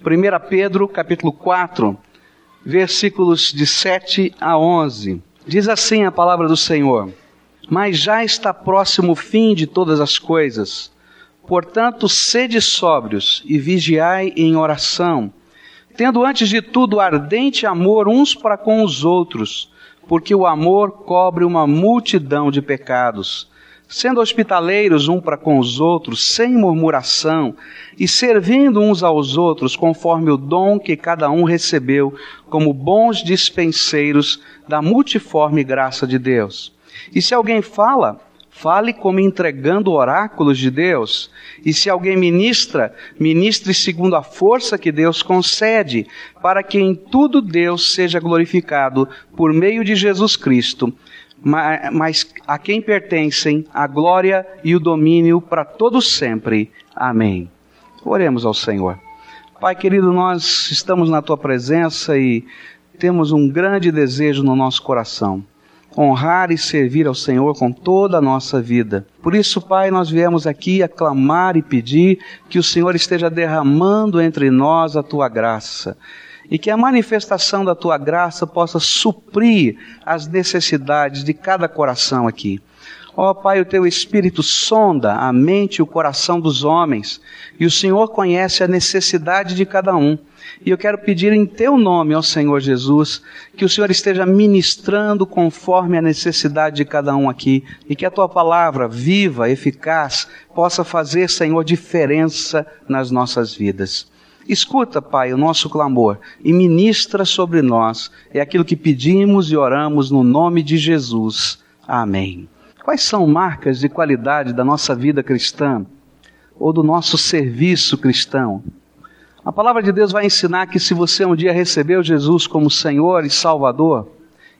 1 Pedro, capítulo 4, versículos de 7 a 11. Diz assim a palavra do Senhor: Mas já está próximo o fim de todas as coisas. Portanto, sede sóbrios e vigiai em oração, tendo antes de tudo ardente amor uns para com os outros, porque o amor cobre uma multidão de pecados sendo hospitaleiros um para com os outros, sem murmuração, e servindo uns aos outros conforme o dom que cada um recebeu, como bons dispenseiros da multiforme graça de Deus. E se alguém fala, fale como entregando oráculos de Deus. E se alguém ministra, ministre segundo a força que Deus concede, para que em tudo Deus seja glorificado por meio de Jesus Cristo mas a quem pertencem a glória e o domínio para todos sempre. Amém. Oremos ao Senhor. Pai querido, nós estamos na tua presença e temos um grande desejo no nosso coração. Honrar e servir ao Senhor com toda a nossa vida. Por isso, Pai, nós viemos aqui aclamar e pedir que o Senhor esteja derramando entre nós a tua graça e que a manifestação da tua graça possa suprir as necessidades de cada coração aqui. Ó oh, Pai, o teu Espírito sonda a mente e o coração dos homens, e o Senhor conhece a necessidade de cada um. E eu quero pedir em teu nome, ó Senhor Jesus, que o Senhor esteja ministrando conforme a necessidade de cada um aqui, e que a tua palavra, viva, eficaz, possa fazer, Senhor, diferença nas nossas vidas. Escuta, Pai, o nosso clamor e ministra sobre nós. É aquilo que pedimos e oramos no nome de Jesus. Amém. Quais são marcas de qualidade da nossa vida cristã ou do nosso serviço cristão? A palavra de Deus vai ensinar que se você um dia recebeu Jesus como Senhor e Salvador,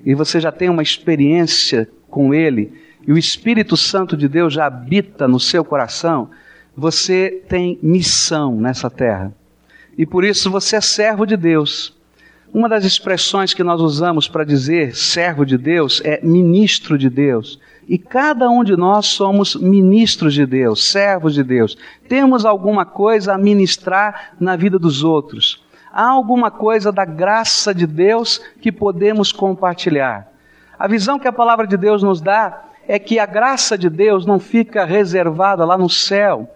e você já tem uma experiência com Ele, e o Espírito Santo de Deus já habita no seu coração, você tem missão nessa terra e por isso você é servo de Deus. Uma das expressões que nós usamos para dizer servo de Deus é ministro de Deus. E cada um de nós somos ministros de Deus, servos de Deus. Temos alguma coisa a ministrar na vida dos outros. Há alguma coisa da graça de Deus que podemos compartilhar. A visão que a palavra de Deus nos dá é que a graça de Deus não fica reservada lá no céu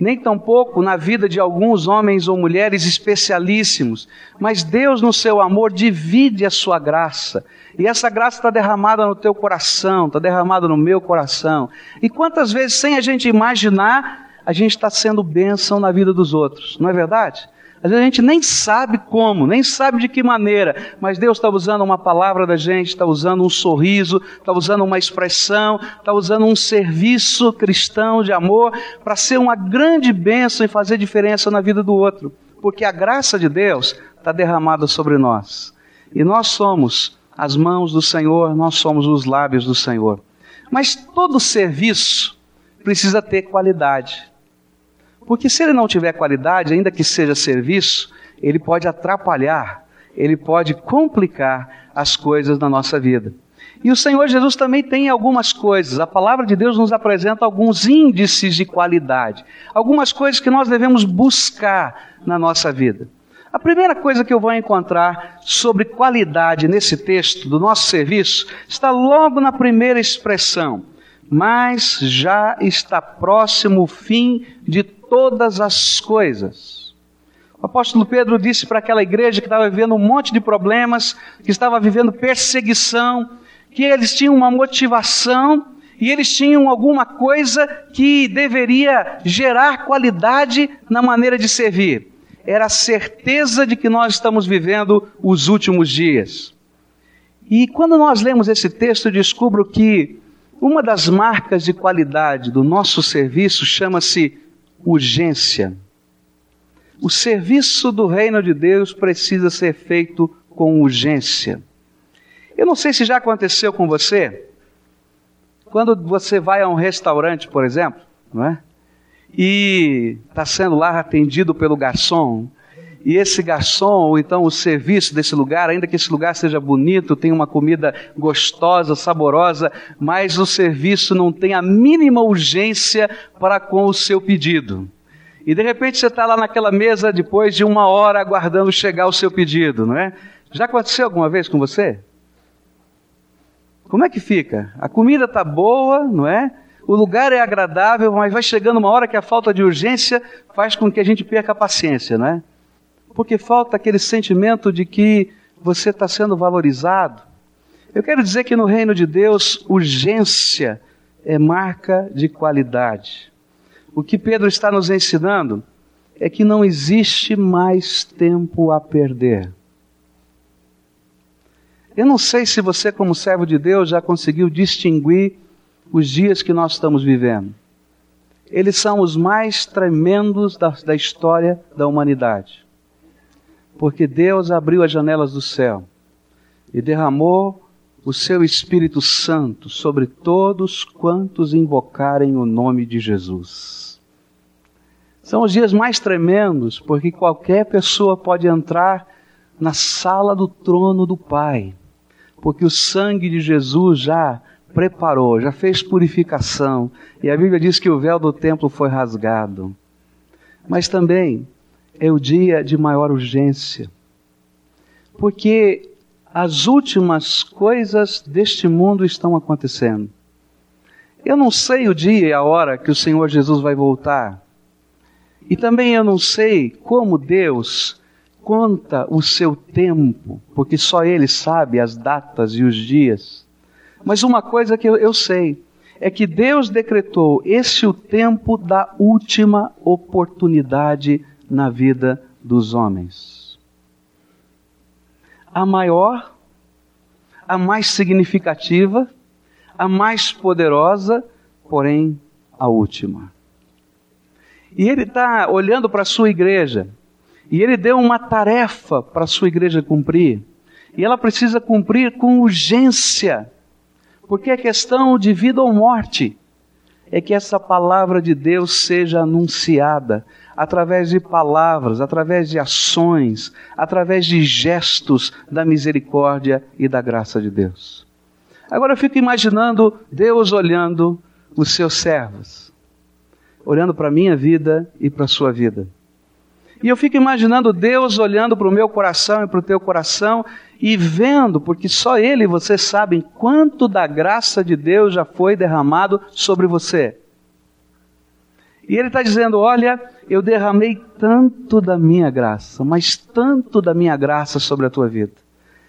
nem tampouco na vida de alguns homens ou mulheres especialíssimos, mas Deus, no seu amor, divide a sua graça. E essa graça está derramada no teu coração, está derramada no meu coração. E quantas vezes, sem a gente imaginar, a gente está sendo bênção na vida dos outros, não é verdade? Às vezes a gente nem sabe como, nem sabe de que maneira, mas Deus está usando uma palavra da gente, está usando um sorriso, está usando uma expressão, está usando um serviço cristão de amor para ser uma grande bênção e fazer diferença na vida do outro. Porque a graça de Deus está derramada sobre nós. E nós somos as mãos do Senhor, nós somos os lábios do Senhor. Mas todo serviço precisa ter qualidade. Porque se ele não tiver qualidade, ainda que seja serviço, ele pode atrapalhar, ele pode complicar as coisas na nossa vida. E o Senhor Jesus também tem algumas coisas. A palavra de Deus nos apresenta alguns índices de qualidade, algumas coisas que nós devemos buscar na nossa vida. A primeira coisa que eu vou encontrar sobre qualidade nesse texto do nosso serviço está logo na primeira expressão. Mas já está próximo o fim de todas as coisas. O apóstolo Pedro disse para aquela igreja que estava vivendo um monte de problemas, que estava vivendo perseguição, que eles tinham uma motivação e eles tinham alguma coisa que deveria gerar qualidade na maneira de servir. Era a certeza de que nós estamos vivendo os últimos dias. E quando nós lemos esse texto, eu descubro que uma das marcas de qualidade do nosso serviço chama-se urgência. O serviço do reino de Deus precisa ser feito com urgência. Eu não sei se já aconteceu com você, quando você vai a um restaurante, por exemplo, não é? E está sendo lá atendido pelo garçom, e esse garçom, ou então o serviço desse lugar, ainda que esse lugar seja bonito, tenha uma comida gostosa, saborosa, mas o serviço não tem a mínima urgência para com o seu pedido. E de repente você está lá naquela mesa depois de uma hora aguardando chegar o seu pedido, não é? Já aconteceu alguma vez com você? Como é que fica? A comida está boa, não é? O lugar é agradável, mas vai chegando uma hora que a falta de urgência faz com que a gente perca a paciência, não é? Porque falta aquele sentimento de que você está sendo valorizado. Eu quero dizer que no reino de Deus, urgência é marca de qualidade. O que Pedro está nos ensinando é que não existe mais tempo a perder. Eu não sei se você, como servo de Deus, já conseguiu distinguir os dias que nós estamos vivendo. Eles são os mais tremendos da, da história da humanidade. Porque Deus abriu as janelas do céu e derramou o seu Espírito Santo sobre todos quantos invocarem o nome de Jesus. São os dias mais tremendos, porque qualquer pessoa pode entrar na sala do trono do Pai, porque o sangue de Jesus já preparou, já fez purificação, e a Bíblia diz que o véu do templo foi rasgado. Mas também é o dia de maior urgência, porque as últimas coisas deste mundo estão acontecendo. Eu não sei o dia e a hora que o Senhor Jesus vai voltar. E também eu não sei como Deus conta o seu tempo, porque só Ele sabe as datas e os dias. Mas uma coisa que eu, sei é que Deus decretou esse o tempo da última oportunidade na vida dos homens a maior, a mais significativa, a mais poderosa, porém a última. E ele está olhando para a sua igreja, e ele deu uma tarefa para a sua igreja cumprir, e ela precisa cumprir com urgência, porque é questão de vida ou morte é que essa palavra de Deus seja anunciada através de palavras, através de ações, através de gestos da misericórdia e da graça de Deus. Agora eu fico imaginando Deus olhando os seus servos, olhando para a minha vida e para a sua vida. E eu fico imaginando Deus olhando para o meu coração e para o teu coração e vendo, porque só Ele e você sabem quanto da graça de Deus já foi derramado sobre você. E Ele está dizendo: Olha, eu derramei tanto da minha graça, mas tanto da minha graça sobre a tua vida,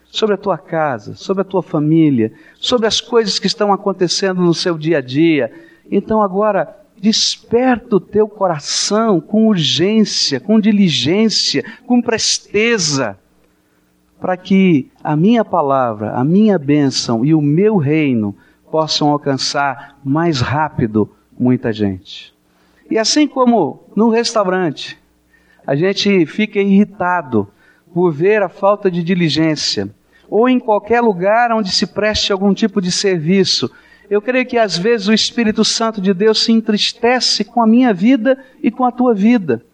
sobre a tua casa, sobre a tua família, sobre as coisas que estão acontecendo no seu dia a dia. Então agora, desperta o teu coração com urgência, com diligência, com presteza para que a minha palavra, a minha bênção e o meu reino possam alcançar mais rápido muita gente. E assim como no restaurante, a gente fica irritado por ver a falta de diligência, ou em qualquer lugar onde se preste algum tipo de serviço, eu creio que às vezes o Espírito Santo de Deus se entristece com a minha vida e com a tua vida,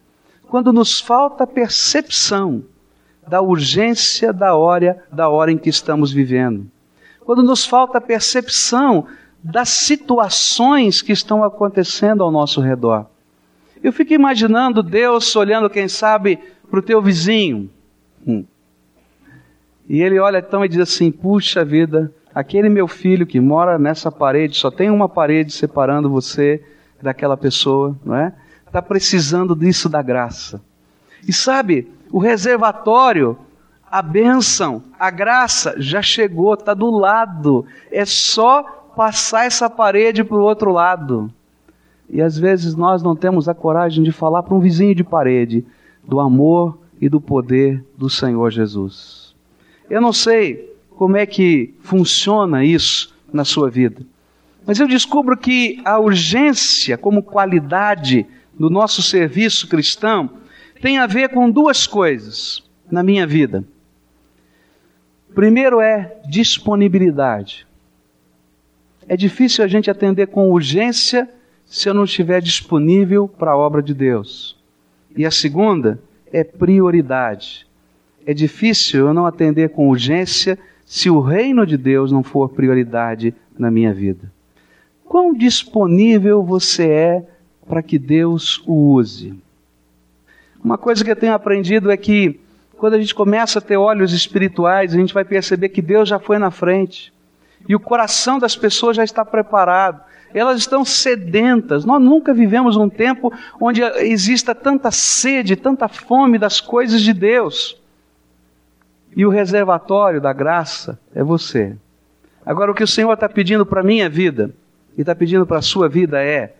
quando nos falta percepção da urgência da hora, da hora em que estamos vivendo. Quando nos falta percepção das situações que estão acontecendo ao nosso redor. Eu fico imaginando Deus olhando, quem sabe, para o teu vizinho. Hum. E ele olha então e diz assim: Puxa vida, aquele meu filho que mora nessa parede, só tem uma parede separando você daquela pessoa, não é? Está precisando disso da graça. E sabe, o reservatório, a bênção, a graça já chegou, está do lado. É só passar essa parede para o outro lado. E às vezes nós não temos a coragem de falar para um vizinho de parede do amor e do poder do Senhor Jesus. Eu não sei como é que funciona isso na sua vida, mas eu descubro que a urgência como qualidade do nosso serviço cristão tem a ver com duas coisas na minha vida. Primeiro é disponibilidade. É difícil a gente atender com urgência se eu não estiver disponível para a obra de Deus. E a segunda é prioridade. É difícil eu não atender com urgência se o reino de Deus não for prioridade na minha vida. Quão disponível você é para que Deus o use? Uma coisa que eu tenho aprendido é que quando a gente começa a ter olhos espirituais, a gente vai perceber que Deus já foi na frente. E o coração das pessoas já está preparado. Elas estão sedentas. Nós nunca vivemos um tempo onde exista tanta sede, tanta fome das coisas de Deus. E o reservatório da graça é você. Agora, o que o Senhor está pedindo para a minha vida e está pedindo para a sua vida é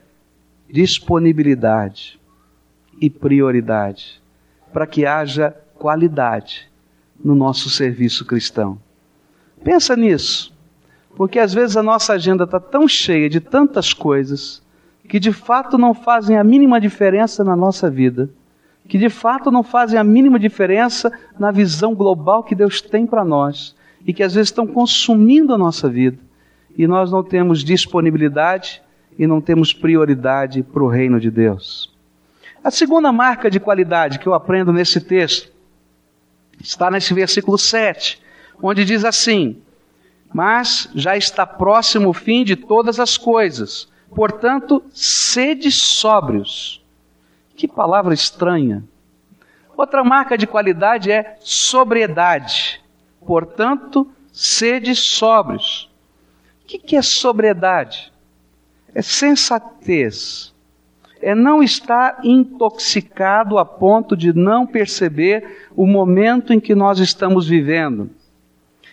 disponibilidade e prioridade para que haja qualidade no nosso serviço cristão. Pensa nisso, porque às vezes a nossa agenda está tão cheia de tantas coisas que de fato não fazem a mínima diferença na nossa vida, que de fato não fazem a mínima diferença na visão global que Deus tem para nós e que às vezes estão consumindo a nossa vida e nós não temos disponibilidade e não temos prioridade para o reino de Deus. A segunda marca de qualidade que eu aprendo nesse texto está nesse versículo 7, onde diz assim: Mas já está próximo o fim de todas as coisas, portanto, sede sóbrios. Que palavra estranha. Outra marca de qualidade é sobriedade. Portanto, sede sóbrios. O que é sobriedade? É sensatez, é não estar intoxicado a ponto de não perceber o momento em que nós estamos vivendo.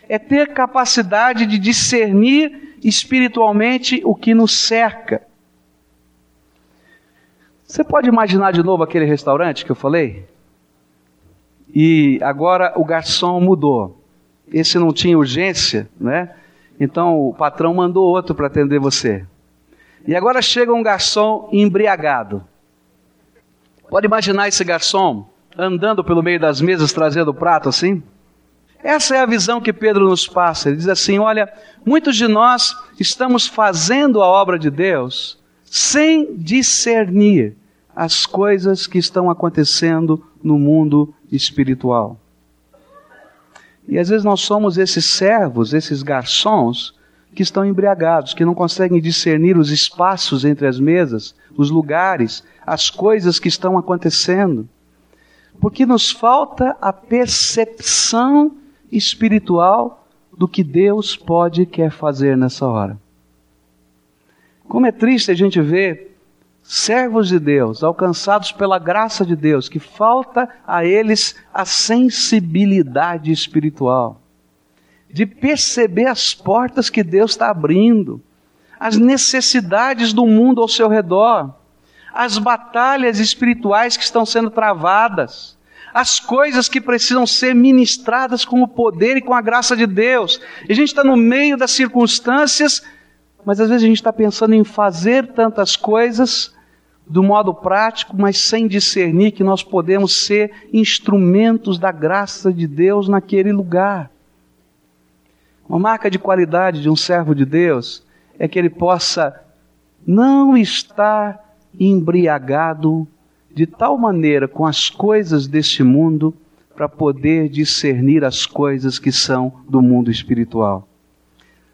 É ter capacidade de discernir espiritualmente o que nos cerca. Você pode imaginar de novo aquele restaurante que eu falei? E agora o garçom mudou. Esse não tinha urgência, né? Então o patrão mandou outro para atender você. E agora chega um garçom embriagado. Pode imaginar esse garçom andando pelo meio das mesas trazendo o prato assim? Essa é a visão que Pedro nos passa. Ele diz assim: Olha, muitos de nós estamos fazendo a obra de Deus sem discernir as coisas que estão acontecendo no mundo espiritual. E às vezes nós somos esses servos, esses garçons, que estão embriagados, que não conseguem discernir os espaços entre as mesas, os lugares, as coisas que estão acontecendo. Porque nos falta a percepção espiritual do que Deus pode e quer fazer nessa hora. Como é triste a gente ver servos de Deus, alcançados pela graça de Deus, que falta a eles a sensibilidade espiritual de perceber as portas que Deus está abrindo, as necessidades do mundo ao seu redor, as batalhas espirituais que estão sendo travadas, as coisas que precisam ser ministradas com o poder e com a graça de Deus. E a gente está no meio das circunstâncias, mas às vezes a gente está pensando em fazer tantas coisas do modo prático, mas sem discernir que nós podemos ser instrumentos da graça de Deus naquele lugar. Uma marca de qualidade de um servo de Deus é que ele possa não estar embriagado de tal maneira com as coisas deste mundo para poder discernir as coisas que são do mundo espiritual.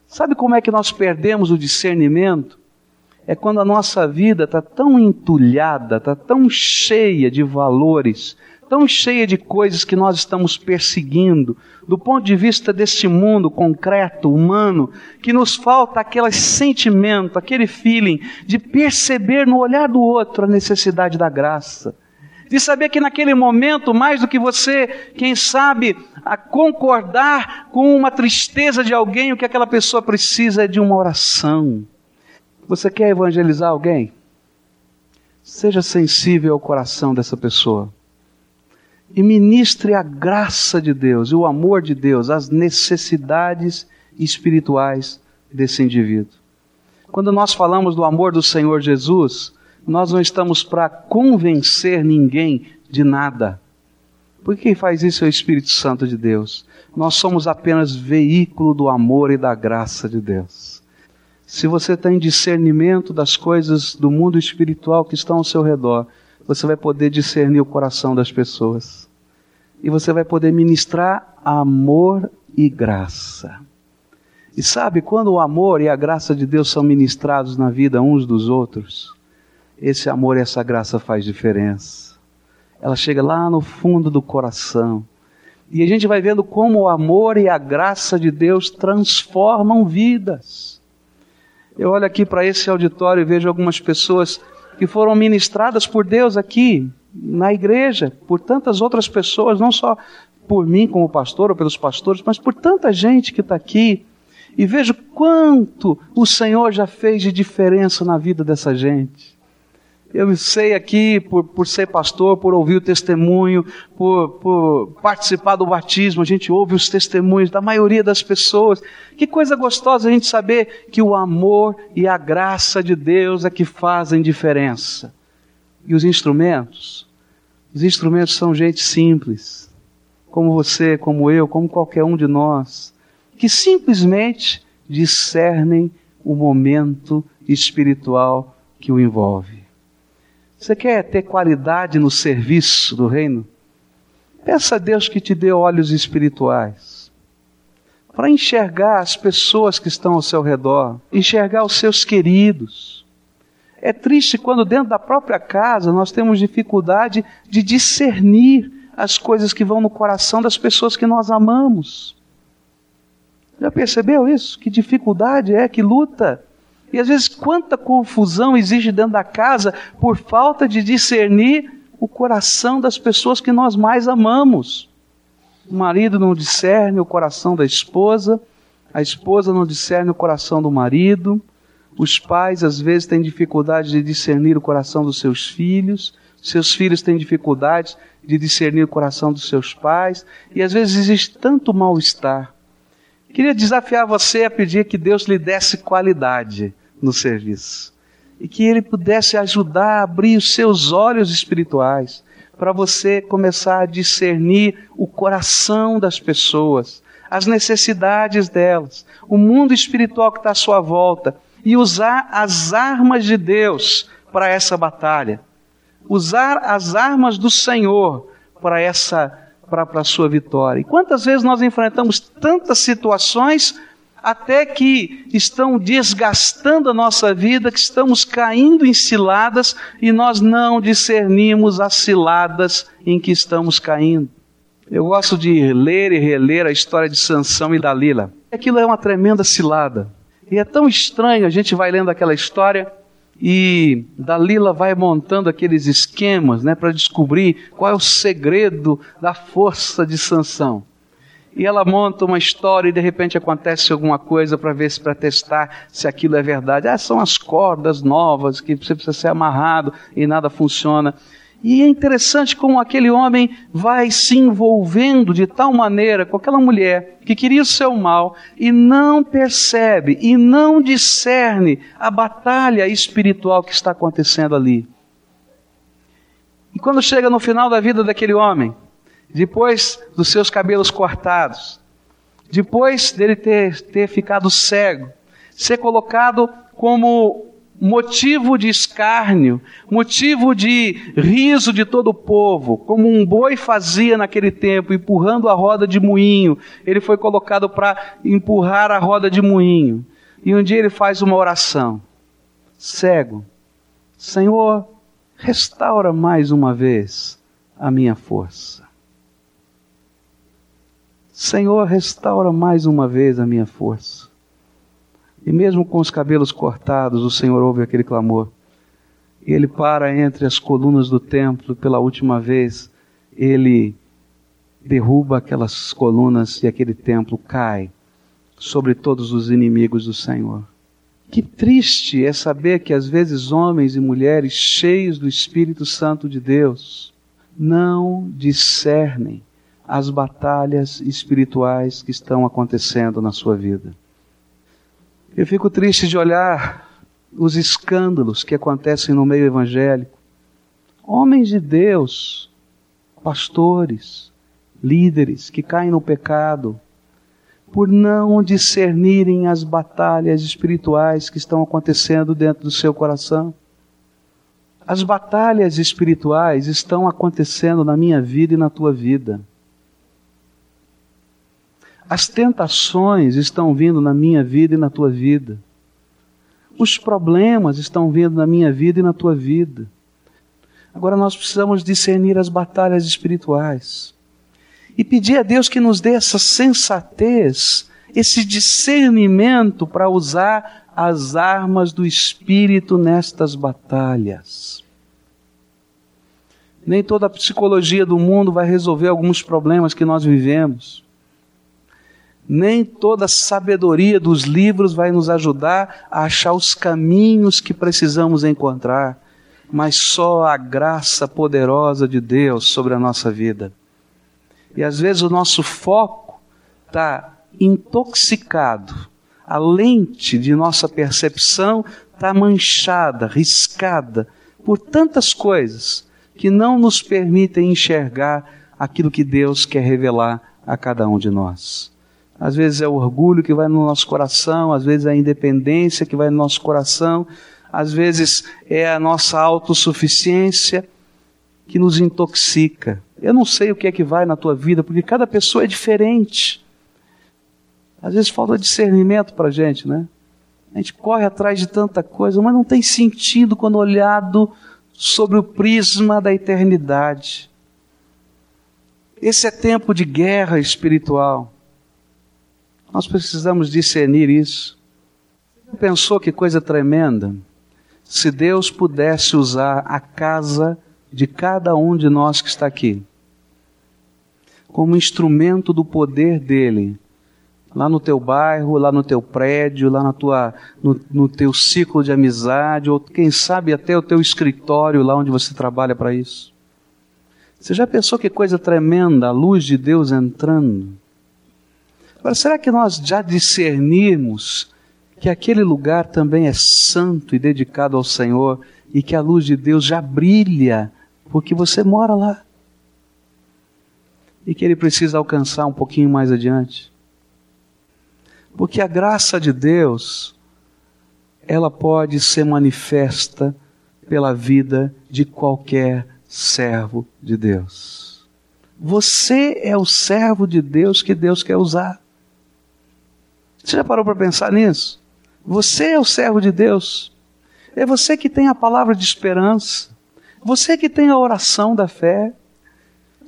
Sabe como é que nós perdemos o discernimento? É quando a nossa vida está tão entulhada, está tão cheia de valores, tão cheia de coisas que nós estamos perseguindo, do ponto de vista deste mundo concreto, humano, que nos falta aquele sentimento, aquele feeling de perceber no olhar do outro a necessidade da graça. De saber que naquele momento, mais do que você, quem sabe, a concordar com uma tristeza de alguém, o que aquela pessoa precisa é de uma oração. Você quer evangelizar alguém? Seja sensível ao coração dessa pessoa e ministre a graça de Deus e o amor de Deus às necessidades espirituais desse indivíduo. Quando nós falamos do amor do Senhor Jesus, nós não estamos para convencer ninguém de nada. Porque quem faz isso é o Espírito Santo de Deus. Nós somos apenas veículo do amor e da graça de Deus. Se você tem discernimento das coisas do mundo espiritual que estão ao seu redor, você vai poder discernir o coração das pessoas. E você vai poder ministrar amor e graça. E sabe, quando o amor e a graça de Deus são ministrados na vida uns dos outros, esse amor e essa graça faz diferença. ela chega lá no fundo do coração. E a gente vai vendo como o amor e a graça de Deus transformam vidas. Eu olho aqui para esse auditório e vejo algumas pessoas que foram ministradas por Deus aqui na igreja, por tantas outras pessoas, não só por mim como pastor ou pelos pastores, mas por tanta gente que está aqui. E vejo quanto o Senhor já fez de diferença na vida dessa gente. Eu sei aqui, por, por ser pastor, por ouvir o testemunho, por, por participar do batismo, a gente ouve os testemunhos da maioria das pessoas. Que coisa gostosa a gente saber que o amor e a graça de Deus é que fazem diferença. E os instrumentos? Os instrumentos são gente simples, como você, como eu, como qualquer um de nós, que simplesmente discernem o momento espiritual que o envolve. Você quer ter qualidade no serviço do reino? Peça a Deus que te dê olhos espirituais para enxergar as pessoas que estão ao seu redor, enxergar os seus queridos. É triste quando dentro da própria casa nós temos dificuldade de discernir as coisas que vão no coração das pessoas que nós amamos. Já percebeu isso? Que dificuldade é, que luta e às vezes quanta confusão existe dentro da casa por falta de discernir o coração das pessoas que nós mais amamos. O marido não discerne o coração da esposa, a esposa não discerne o coração do marido, os pais às vezes têm dificuldade de discernir o coração dos seus filhos, seus filhos têm dificuldade de discernir o coração dos seus pais, e às vezes existe tanto mal-estar. Queria desafiar você a pedir que Deus lhe desse qualidade no serviço. E que Ele pudesse ajudar a abrir os seus olhos espirituais para você começar a discernir o coração das pessoas, as necessidades delas, o mundo espiritual que está à sua volta e usar as armas de Deus para essa batalha. Usar as armas do Senhor para essa para a sua vitória. E quantas vezes nós enfrentamos tantas situações até que estão desgastando a nossa vida, que estamos caindo em ciladas e nós não discernimos as ciladas em que estamos caindo. Eu gosto de ler e reler a história de Sansão e Dalila. Aquilo é uma tremenda cilada. E é tão estranho, a gente vai lendo aquela história e Dalila vai montando aqueles esquemas, né, para descobrir qual é o segredo da força de Sansão e ela monta uma história e de repente acontece alguma coisa para ver se para testar se aquilo é verdade. Ah, são as cordas novas que você precisa ser amarrado e nada funciona. E é interessante como aquele homem vai se envolvendo de tal maneira com aquela mulher que queria o seu mal e não percebe e não discerne a batalha espiritual que está acontecendo ali. E quando chega no final da vida daquele homem, depois dos seus cabelos cortados, depois dele ter, ter ficado cego, ser colocado como motivo de escárnio, motivo de riso de todo o povo, como um boi fazia naquele tempo, empurrando a roda de moinho. Ele foi colocado para empurrar a roda de moinho. E um dia ele faz uma oração. Cego, Senhor, restaura mais uma vez a minha força. Senhor, restaura mais uma vez a minha força. E mesmo com os cabelos cortados, o Senhor ouve aquele clamor. E ele para entre as colunas do templo pela última vez. Ele derruba aquelas colunas e aquele templo cai sobre todos os inimigos do Senhor. Que triste é saber que às vezes homens e mulheres cheios do Espírito Santo de Deus não discernem as batalhas espirituais que estão acontecendo na sua vida. Eu fico triste de olhar os escândalos que acontecem no meio evangélico. Homens de Deus, pastores, líderes que caem no pecado por não discernirem as batalhas espirituais que estão acontecendo dentro do seu coração. As batalhas espirituais estão acontecendo na minha vida e na tua vida. As tentações estão vindo na minha vida e na tua vida. Os problemas estão vindo na minha vida e na tua vida. Agora nós precisamos discernir as batalhas espirituais e pedir a Deus que nos dê essa sensatez, esse discernimento para usar as armas do Espírito nestas batalhas. Nem toda a psicologia do mundo vai resolver alguns problemas que nós vivemos. Nem toda a sabedoria dos livros vai nos ajudar a achar os caminhos que precisamos encontrar, mas só a graça poderosa de Deus sobre a nossa vida. E às vezes o nosso foco está intoxicado, a lente de nossa percepção está manchada, riscada por tantas coisas que não nos permitem enxergar aquilo que Deus quer revelar a cada um de nós. Às vezes é o orgulho que vai no nosso coração, às vezes é a independência que vai no nosso coração, às vezes é a nossa autossuficiência que nos intoxica. Eu não sei o que é que vai na tua vida, porque cada pessoa é diferente. Às vezes falta discernimento para a gente, né? A gente corre atrás de tanta coisa, mas não tem sentido quando olhado sobre o prisma da eternidade. Esse é tempo de guerra espiritual. Nós precisamos discernir isso. Você pensou que coisa tremenda? Se Deus pudesse usar a casa de cada um de nós que está aqui como instrumento do poder dele, lá no teu bairro, lá no teu prédio, lá na tua, no, no teu ciclo de amizade, ou quem sabe até o teu escritório, lá onde você trabalha para isso. Você já pensou que coisa tremenda, a luz de Deus entrando? Agora, será que nós já discernimos que aquele lugar também é santo e dedicado ao Senhor e que a luz de Deus já brilha porque você mora lá. E que ele precisa alcançar um pouquinho mais adiante. Porque a graça de Deus, ela pode ser manifesta pela vida de qualquer servo de Deus. Você é o servo de Deus que Deus quer usar. Você já parou para pensar nisso? Você é o servo de Deus. É você que tem a palavra de esperança. Você que tem a oração da fé.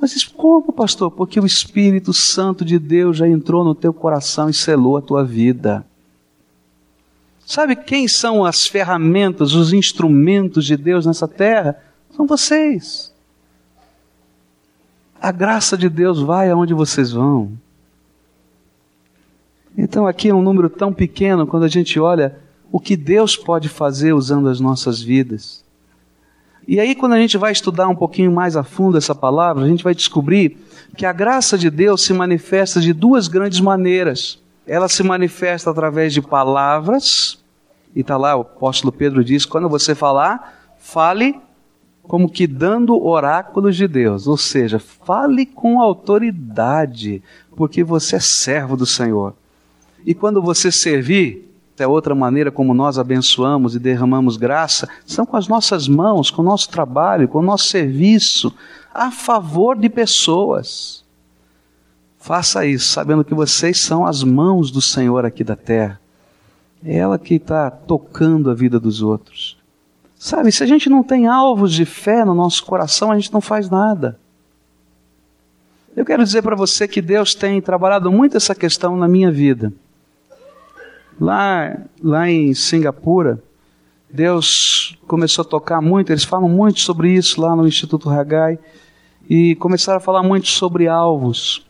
Mas como, pastor? Porque o Espírito Santo de Deus já entrou no teu coração e selou a tua vida. Sabe quem são as ferramentas, os instrumentos de Deus nessa terra? São vocês. A graça de Deus vai aonde vocês vão. Então, aqui é um número tão pequeno quando a gente olha o que Deus pode fazer usando as nossas vidas. E aí, quando a gente vai estudar um pouquinho mais a fundo essa palavra, a gente vai descobrir que a graça de Deus se manifesta de duas grandes maneiras. Ela se manifesta através de palavras, e está lá, o apóstolo Pedro diz: quando você falar, fale como que dando oráculos de Deus, ou seja, fale com autoridade, porque você é servo do Senhor. E quando você servir, é outra maneira como nós abençoamos e derramamos graça, são com as nossas mãos, com o nosso trabalho, com o nosso serviço, a favor de pessoas. Faça isso, sabendo que vocês são as mãos do Senhor aqui da terra. É ela que está tocando a vida dos outros. Sabe, se a gente não tem alvos de fé no nosso coração, a gente não faz nada. Eu quero dizer para você que Deus tem trabalhado muito essa questão na minha vida. Lá, lá em Singapura, Deus começou a tocar muito, eles falam muito sobre isso lá no Instituto Hagai, e começaram a falar muito sobre alvos.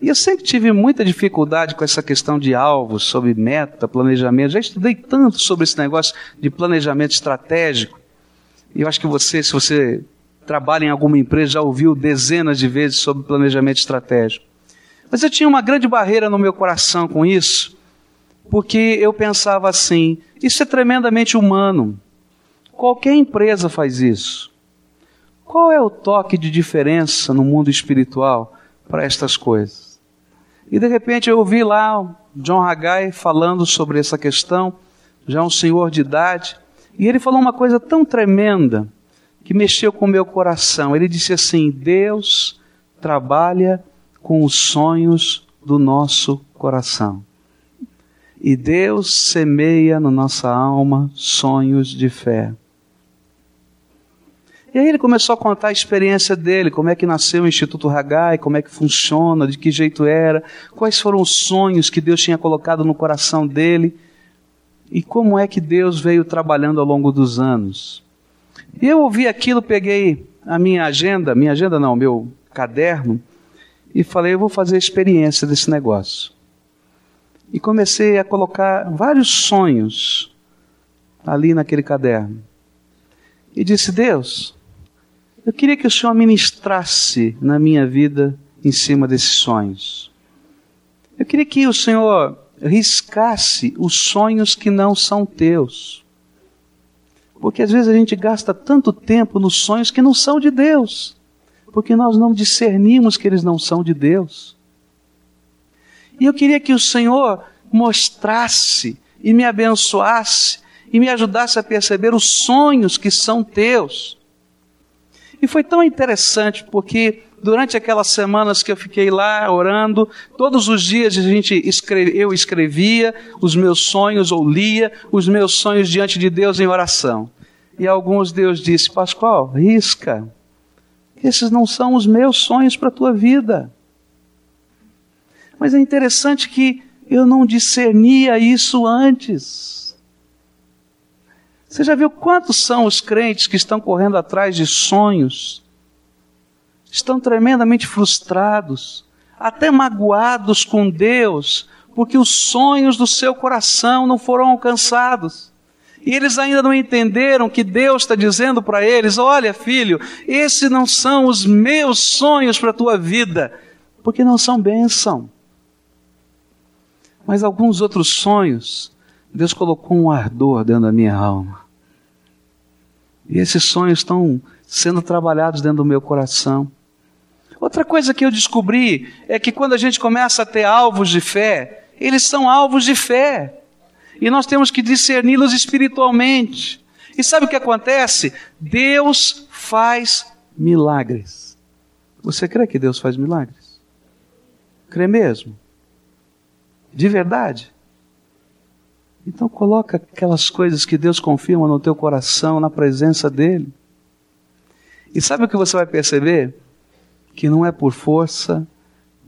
E eu sempre tive muita dificuldade com essa questão de alvos, sobre meta, planejamento. Já estudei tanto sobre esse negócio de planejamento estratégico. E eu acho que você, se você trabalha em alguma empresa, já ouviu dezenas de vezes sobre planejamento estratégico. Mas eu tinha uma grande barreira no meu coração com isso, porque eu pensava assim: isso é tremendamente humano. Qualquer empresa faz isso. Qual é o toque de diferença no mundo espiritual para estas coisas? E de repente eu ouvi lá John Haggai falando sobre essa questão, já um senhor de idade, e ele falou uma coisa tão tremenda que mexeu com o meu coração. Ele disse assim: Deus trabalha com os sonhos do nosso coração. E Deus semeia na nossa alma sonhos de fé. E aí ele começou a contar a experiência dele, como é que nasceu o Instituto Hagai, como é que funciona, de que jeito era, quais foram os sonhos que Deus tinha colocado no coração dele e como é que Deus veio trabalhando ao longo dos anos. E eu ouvi aquilo, peguei a minha agenda, minha agenda não, meu caderno, e falei, eu vou fazer a experiência desse negócio. E comecei a colocar vários sonhos ali naquele caderno. E disse: Deus, eu queria que o Senhor ministrasse na minha vida em cima desses sonhos. Eu queria que o Senhor riscasse os sonhos que não são teus. Porque às vezes a gente gasta tanto tempo nos sonhos que não são de Deus, porque nós não discernimos que eles não são de Deus. E eu queria que o Senhor mostrasse e me abençoasse e me ajudasse a perceber os sonhos que são teus. E foi tão interessante porque durante aquelas semanas que eu fiquei lá orando, todos os dias a gente escreve, eu escrevia os meus sonhos ou lia os meus sonhos diante de Deus em oração. E alguns Deus disse: Pascoal, risca. Esses não são os meus sonhos para a tua vida. Mas é interessante que eu não discernia isso antes. Você já viu quantos são os crentes que estão correndo atrás de sonhos estão tremendamente frustrados, até magoados com Deus, porque os sonhos do seu coração não foram alcançados. E eles ainda não entenderam que Deus está dizendo para eles: Olha, filho, esses não são os meus sonhos para a tua vida, porque não são bênção. Mas alguns outros sonhos, Deus colocou um ardor dentro da minha alma. E esses sonhos estão sendo trabalhados dentro do meu coração. Outra coisa que eu descobri é que quando a gente começa a ter alvos de fé, eles são alvos de fé. E nós temos que discerni-los espiritualmente. E sabe o que acontece? Deus faz milagres. Você crê que Deus faz milagres? Crê mesmo? De verdade? Então coloca aquelas coisas que Deus confirma no teu coração, na presença dele. E sabe o que você vai perceber? que não é por força,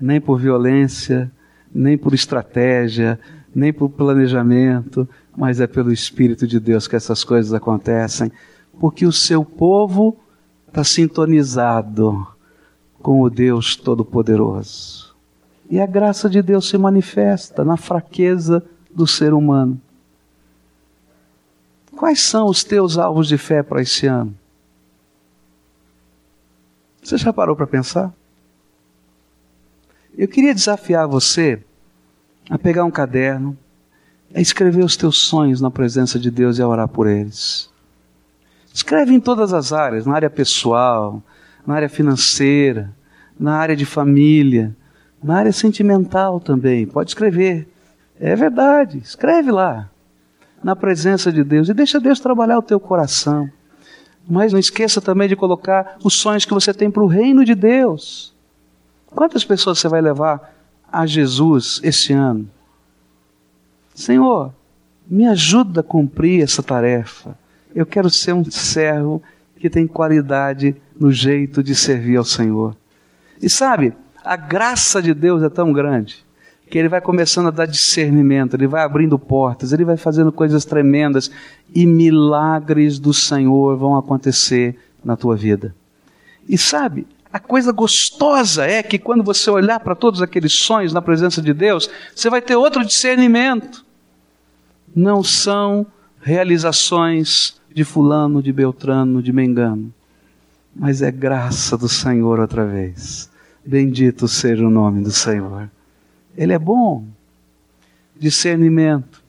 nem por violência, nem por estratégia, nem por planejamento, mas é pelo Espírito de Deus que essas coisas acontecem, porque o seu povo está sintonizado com o Deus Todo-Poderoso. E a graça de Deus se manifesta na fraqueza do ser humano. Quais são os teus alvos de fé para esse ano? Você já parou para pensar? Eu queria desafiar você a pegar um caderno, a escrever os teus sonhos na presença de Deus e a orar por eles. Escreve em todas as áreas, na área pessoal, na área financeira, na área de família, na área sentimental também. Pode escrever. É verdade, escreve lá, na presença de Deus, e deixa Deus trabalhar o teu coração. Mas não esqueça também de colocar os sonhos que você tem para o reino de Deus. Quantas pessoas você vai levar a Jesus esse ano? Senhor, me ajuda a cumprir essa tarefa. Eu quero ser um servo que tem qualidade no jeito de servir ao Senhor. E sabe, a graça de Deus é tão grande que ele vai começando a dar discernimento, ele vai abrindo portas, ele vai fazendo coisas tremendas e milagres do Senhor vão acontecer na tua vida. E sabe, a coisa gostosa é que quando você olhar para todos aqueles sonhos na presença de Deus, você vai ter outro discernimento. Não são realizações de Fulano, de Beltrano, de Mengano, mas é graça do Senhor outra vez. Bendito seja o nome do Senhor. Ele é bom. Discernimento.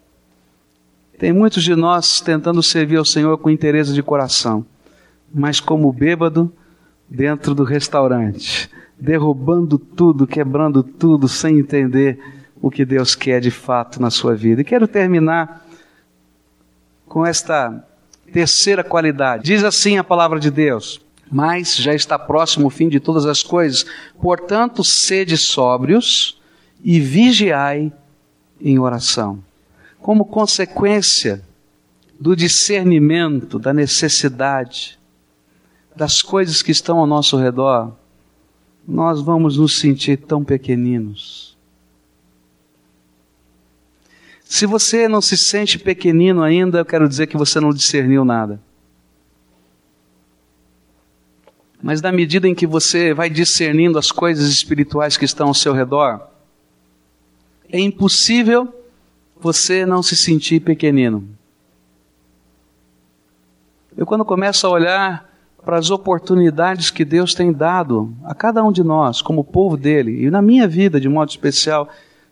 Tem muitos de nós tentando servir ao Senhor com interesse de coração, mas como bêbado dentro do restaurante, derrubando tudo, quebrando tudo, sem entender o que Deus quer de fato na sua vida. E quero terminar com esta terceira qualidade. Diz assim a palavra de Deus: Mas já está próximo o fim de todas as coisas, portanto, sede sóbrios e vigiai em oração. Como consequência do discernimento, da necessidade, das coisas que estão ao nosso redor, nós vamos nos sentir tão pequeninos. Se você não se sente pequenino ainda, eu quero dizer que você não discerniu nada. Mas na medida em que você vai discernindo as coisas espirituais que estão ao seu redor, é impossível você não se sentir pequenino. Eu, quando começo a olhar para as oportunidades que Deus tem dado a cada um de nós, como povo dele, e na minha vida de modo especial,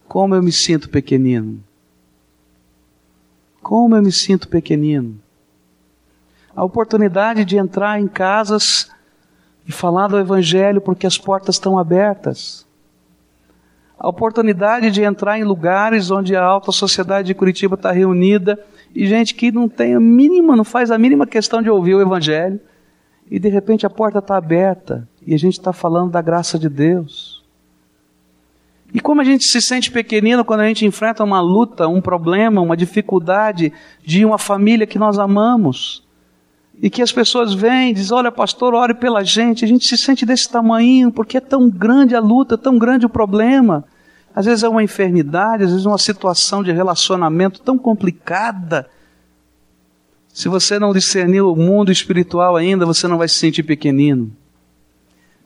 como eu me sinto pequenino. Como eu me sinto pequenino. A oportunidade de entrar em casas e falar do Evangelho porque as portas estão abertas. A oportunidade de entrar em lugares onde a alta sociedade de Curitiba está reunida e gente que não tem a mínima, não faz a mínima questão de ouvir o Evangelho e de repente a porta está aberta e a gente está falando da graça de Deus. E como a gente se sente pequenino quando a gente enfrenta uma luta, um problema, uma dificuldade de uma família que nós amamos. E que as pessoas vêm e dizem: Olha, pastor, ore pela gente. A gente se sente desse tamanho porque é tão grande a luta, tão grande o problema. Às vezes é uma enfermidade, às vezes é uma situação de relacionamento tão complicada. Se você não discerniu o mundo espiritual ainda, você não vai se sentir pequenino.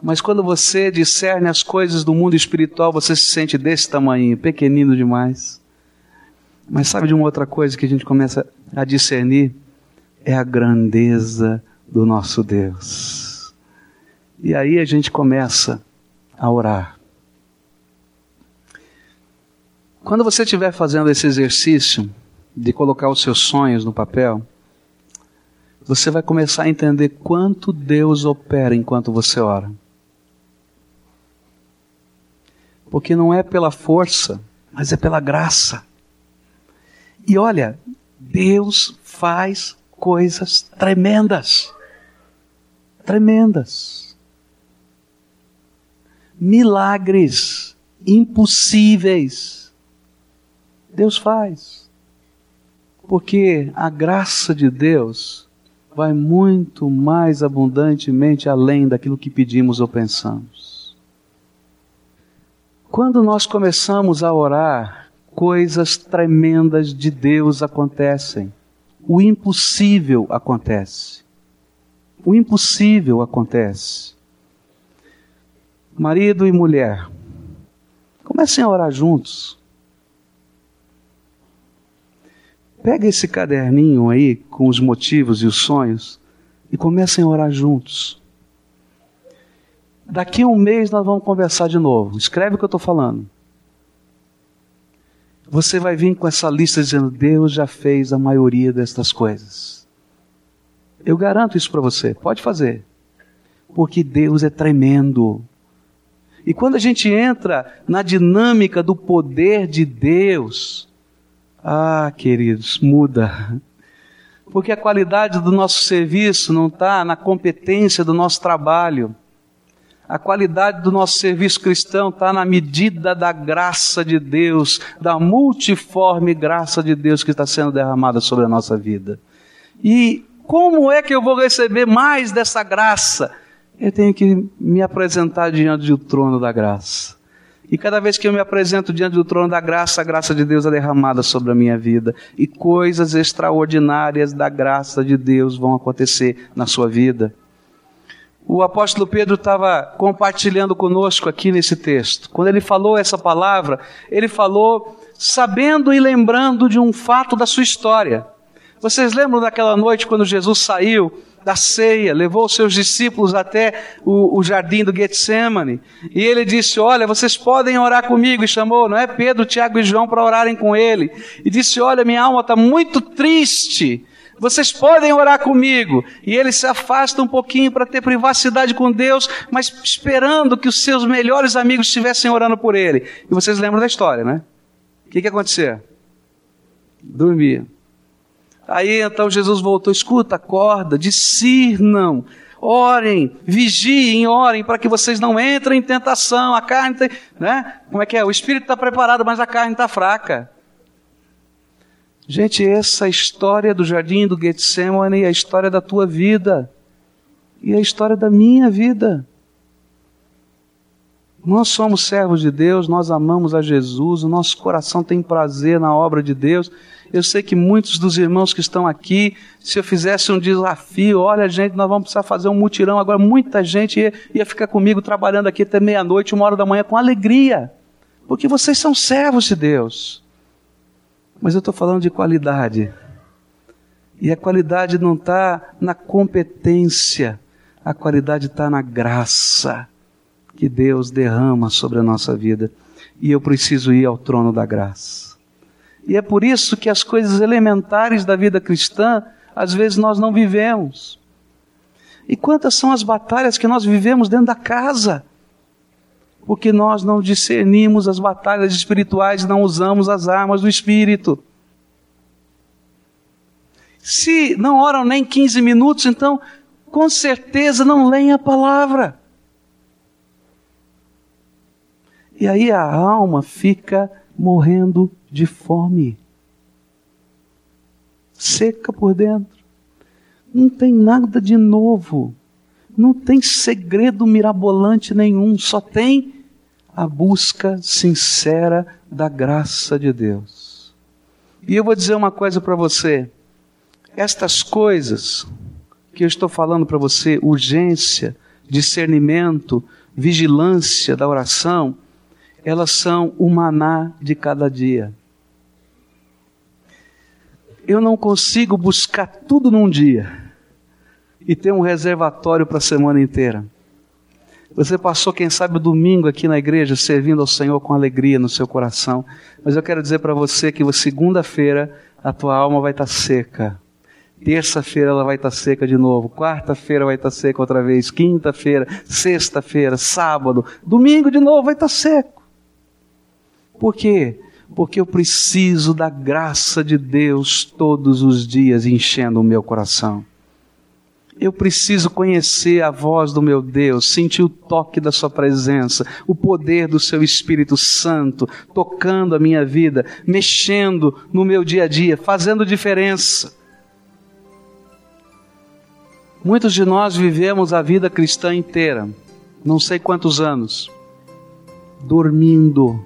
Mas quando você discerne as coisas do mundo espiritual, você se sente desse tamanho, pequenino demais. Mas sabe de uma outra coisa que a gente começa a discernir? É a grandeza do nosso Deus. E aí a gente começa a orar. Quando você estiver fazendo esse exercício de colocar os seus sonhos no papel, você vai começar a entender quanto Deus opera enquanto você ora. Porque não é pela força, mas é pela graça. E olha, Deus faz coisas tremendas. Tremendas. Milagres impossíveis. Deus faz. Porque a graça de Deus vai muito mais abundantemente além daquilo que pedimos ou pensamos. Quando nós começamos a orar, coisas tremendas de Deus acontecem. O impossível acontece. O impossível acontece. Marido e mulher, comecem a orar juntos. Pega esse caderninho aí com os motivos e os sonhos e comecem a orar juntos. Daqui a um mês nós vamos conversar de novo. Escreve o que eu estou falando. Você vai vir com essa lista dizendo: Deus já fez a maioria destas coisas. Eu garanto isso para você. Pode fazer. Porque Deus é tremendo. E quando a gente entra na dinâmica do poder de Deus, ah, queridos, muda. Porque a qualidade do nosso serviço não está na competência do nosso trabalho a qualidade do nosso serviço cristão está na medida da graça de Deus, da multiforme graça de Deus que está sendo derramada sobre a nossa vida. E como é que eu vou receber mais dessa graça? Eu tenho que me apresentar diante do trono da graça. E cada vez que eu me apresento diante do trono da graça, a graça de Deus é derramada sobre a minha vida. E coisas extraordinárias da graça de Deus vão acontecer na sua vida o apóstolo Pedro estava compartilhando conosco aqui nesse texto. Quando ele falou essa palavra, ele falou sabendo e lembrando de um fato da sua história. Vocês lembram daquela noite quando Jesus saiu da ceia, levou os seus discípulos até o, o jardim do Getsemane, e ele disse: Olha, vocês podem orar comigo, e chamou, não é? Pedro, Tiago e João para orarem com ele, e disse: Olha, minha alma está muito triste, vocês podem orar comigo. E ele se afasta um pouquinho para ter privacidade com Deus, mas esperando que os seus melhores amigos estivessem orando por ele. E vocês lembram da história, né? O que, que aconteceu? Dormia. Aí então Jesus voltou, escuta, acorda, discernam, orem, vigiem, orem, para que vocês não entrem em tentação. A carne tem, né? Como é que é? O espírito está preparado, mas a carne está fraca. Gente, essa história do jardim do Getsemane é a história da tua vida. e a história da minha vida. Nós somos servos de Deus, nós amamos a Jesus, o nosso coração tem prazer na obra de Deus. Eu sei que muitos dos irmãos que estão aqui, se eu fizesse um desafio, olha, gente, nós vamos precisar fazer um mutirão agora, muita gente ia, ia ficar comigo trabalhando aqui até meia-noite, uma hora da manhã, com alegria, porque vocês são servos de Deus. Mas eu estou falando de qualidade. E a qualidade não está na competência, a qualidade está na graça que Deus derrama sobre a nossa vida. E eu preciso ir ao trono da graça. E é por isso que as coisas elementares da vida cristã, às vezes nós não vivemos. E quantas são as batalhas que nós vivemos dentro da casa? Porque nós não discernimos as batalhas espirituais, não usamos as armas do espírito. Se não oram nem 15 minutos, então com certeza não leem a palavra. E aí a alma fica morrendo de fome. Seca por dentro. Não tem nada de novo. Não tem segredo mirabolante nenhum. Só tem a busca sincera da graça de Deus. E eu vou dizer uma coisa para você. Estas coisas que eu estou falando para você, urgência, discernimento, vigilância da oração, elas são o maná de cada dia. Eu não consigo buscar tudo num dia e ter um reservatório para a semana inteira. Você passou, quem sabe, o domingo aqui na igreja servindo ao Senhor com alegria no seu coração, mas eu quero dizer para você que segunda-feira a tua alma vai estar seca. Terça-feira ela vai estar seca de novo. Quarta-feira vai estar seca outra vez. Quinta-feira, sexta-feira, sábado, domingo de novo vai estar seco. Por quê? Porque eu preciso da graça de Deus todos os dias enchendo o meu coração. Eu preciso conhecer a voz do meu Deus, sentir o toque da Sua presença, o poder do Seu Espírito Santo tocando a minha vida, mexendo no meu dia a dia, fazendo diferença. Muitos de nós vivemos a vida cristã inteira, não sei quantos anos, dormindo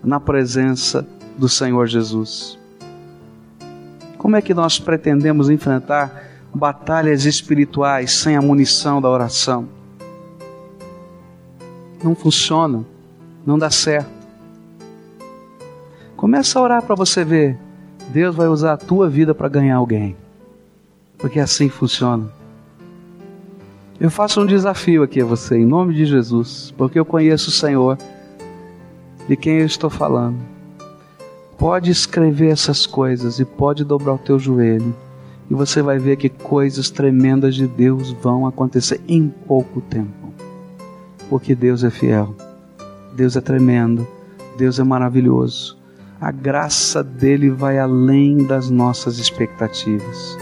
na presença do Senhor Jesus. Como é que nós pretendemos enfrentar batalhas espirituais sem a munição da oração? Não funciona, não dá certo. Começa a orar para você ver. Deus vai usar a tua vida para ganhar alguém. Porque assim funciona. Eu faço um desafio aqui a você, em nome de Jesus, porque eu conheço o Senhor de quem eu estou falando. Pode escrever essas coisas e pode dobrar o teu joelho. E você vai ver que coisas tremendas de Deus vão acontecer em pouco tempo. Porque Deus é fiel. Deus é tremendo. Deus é maravilhoso. A graça dele vai além das nossas expectativas.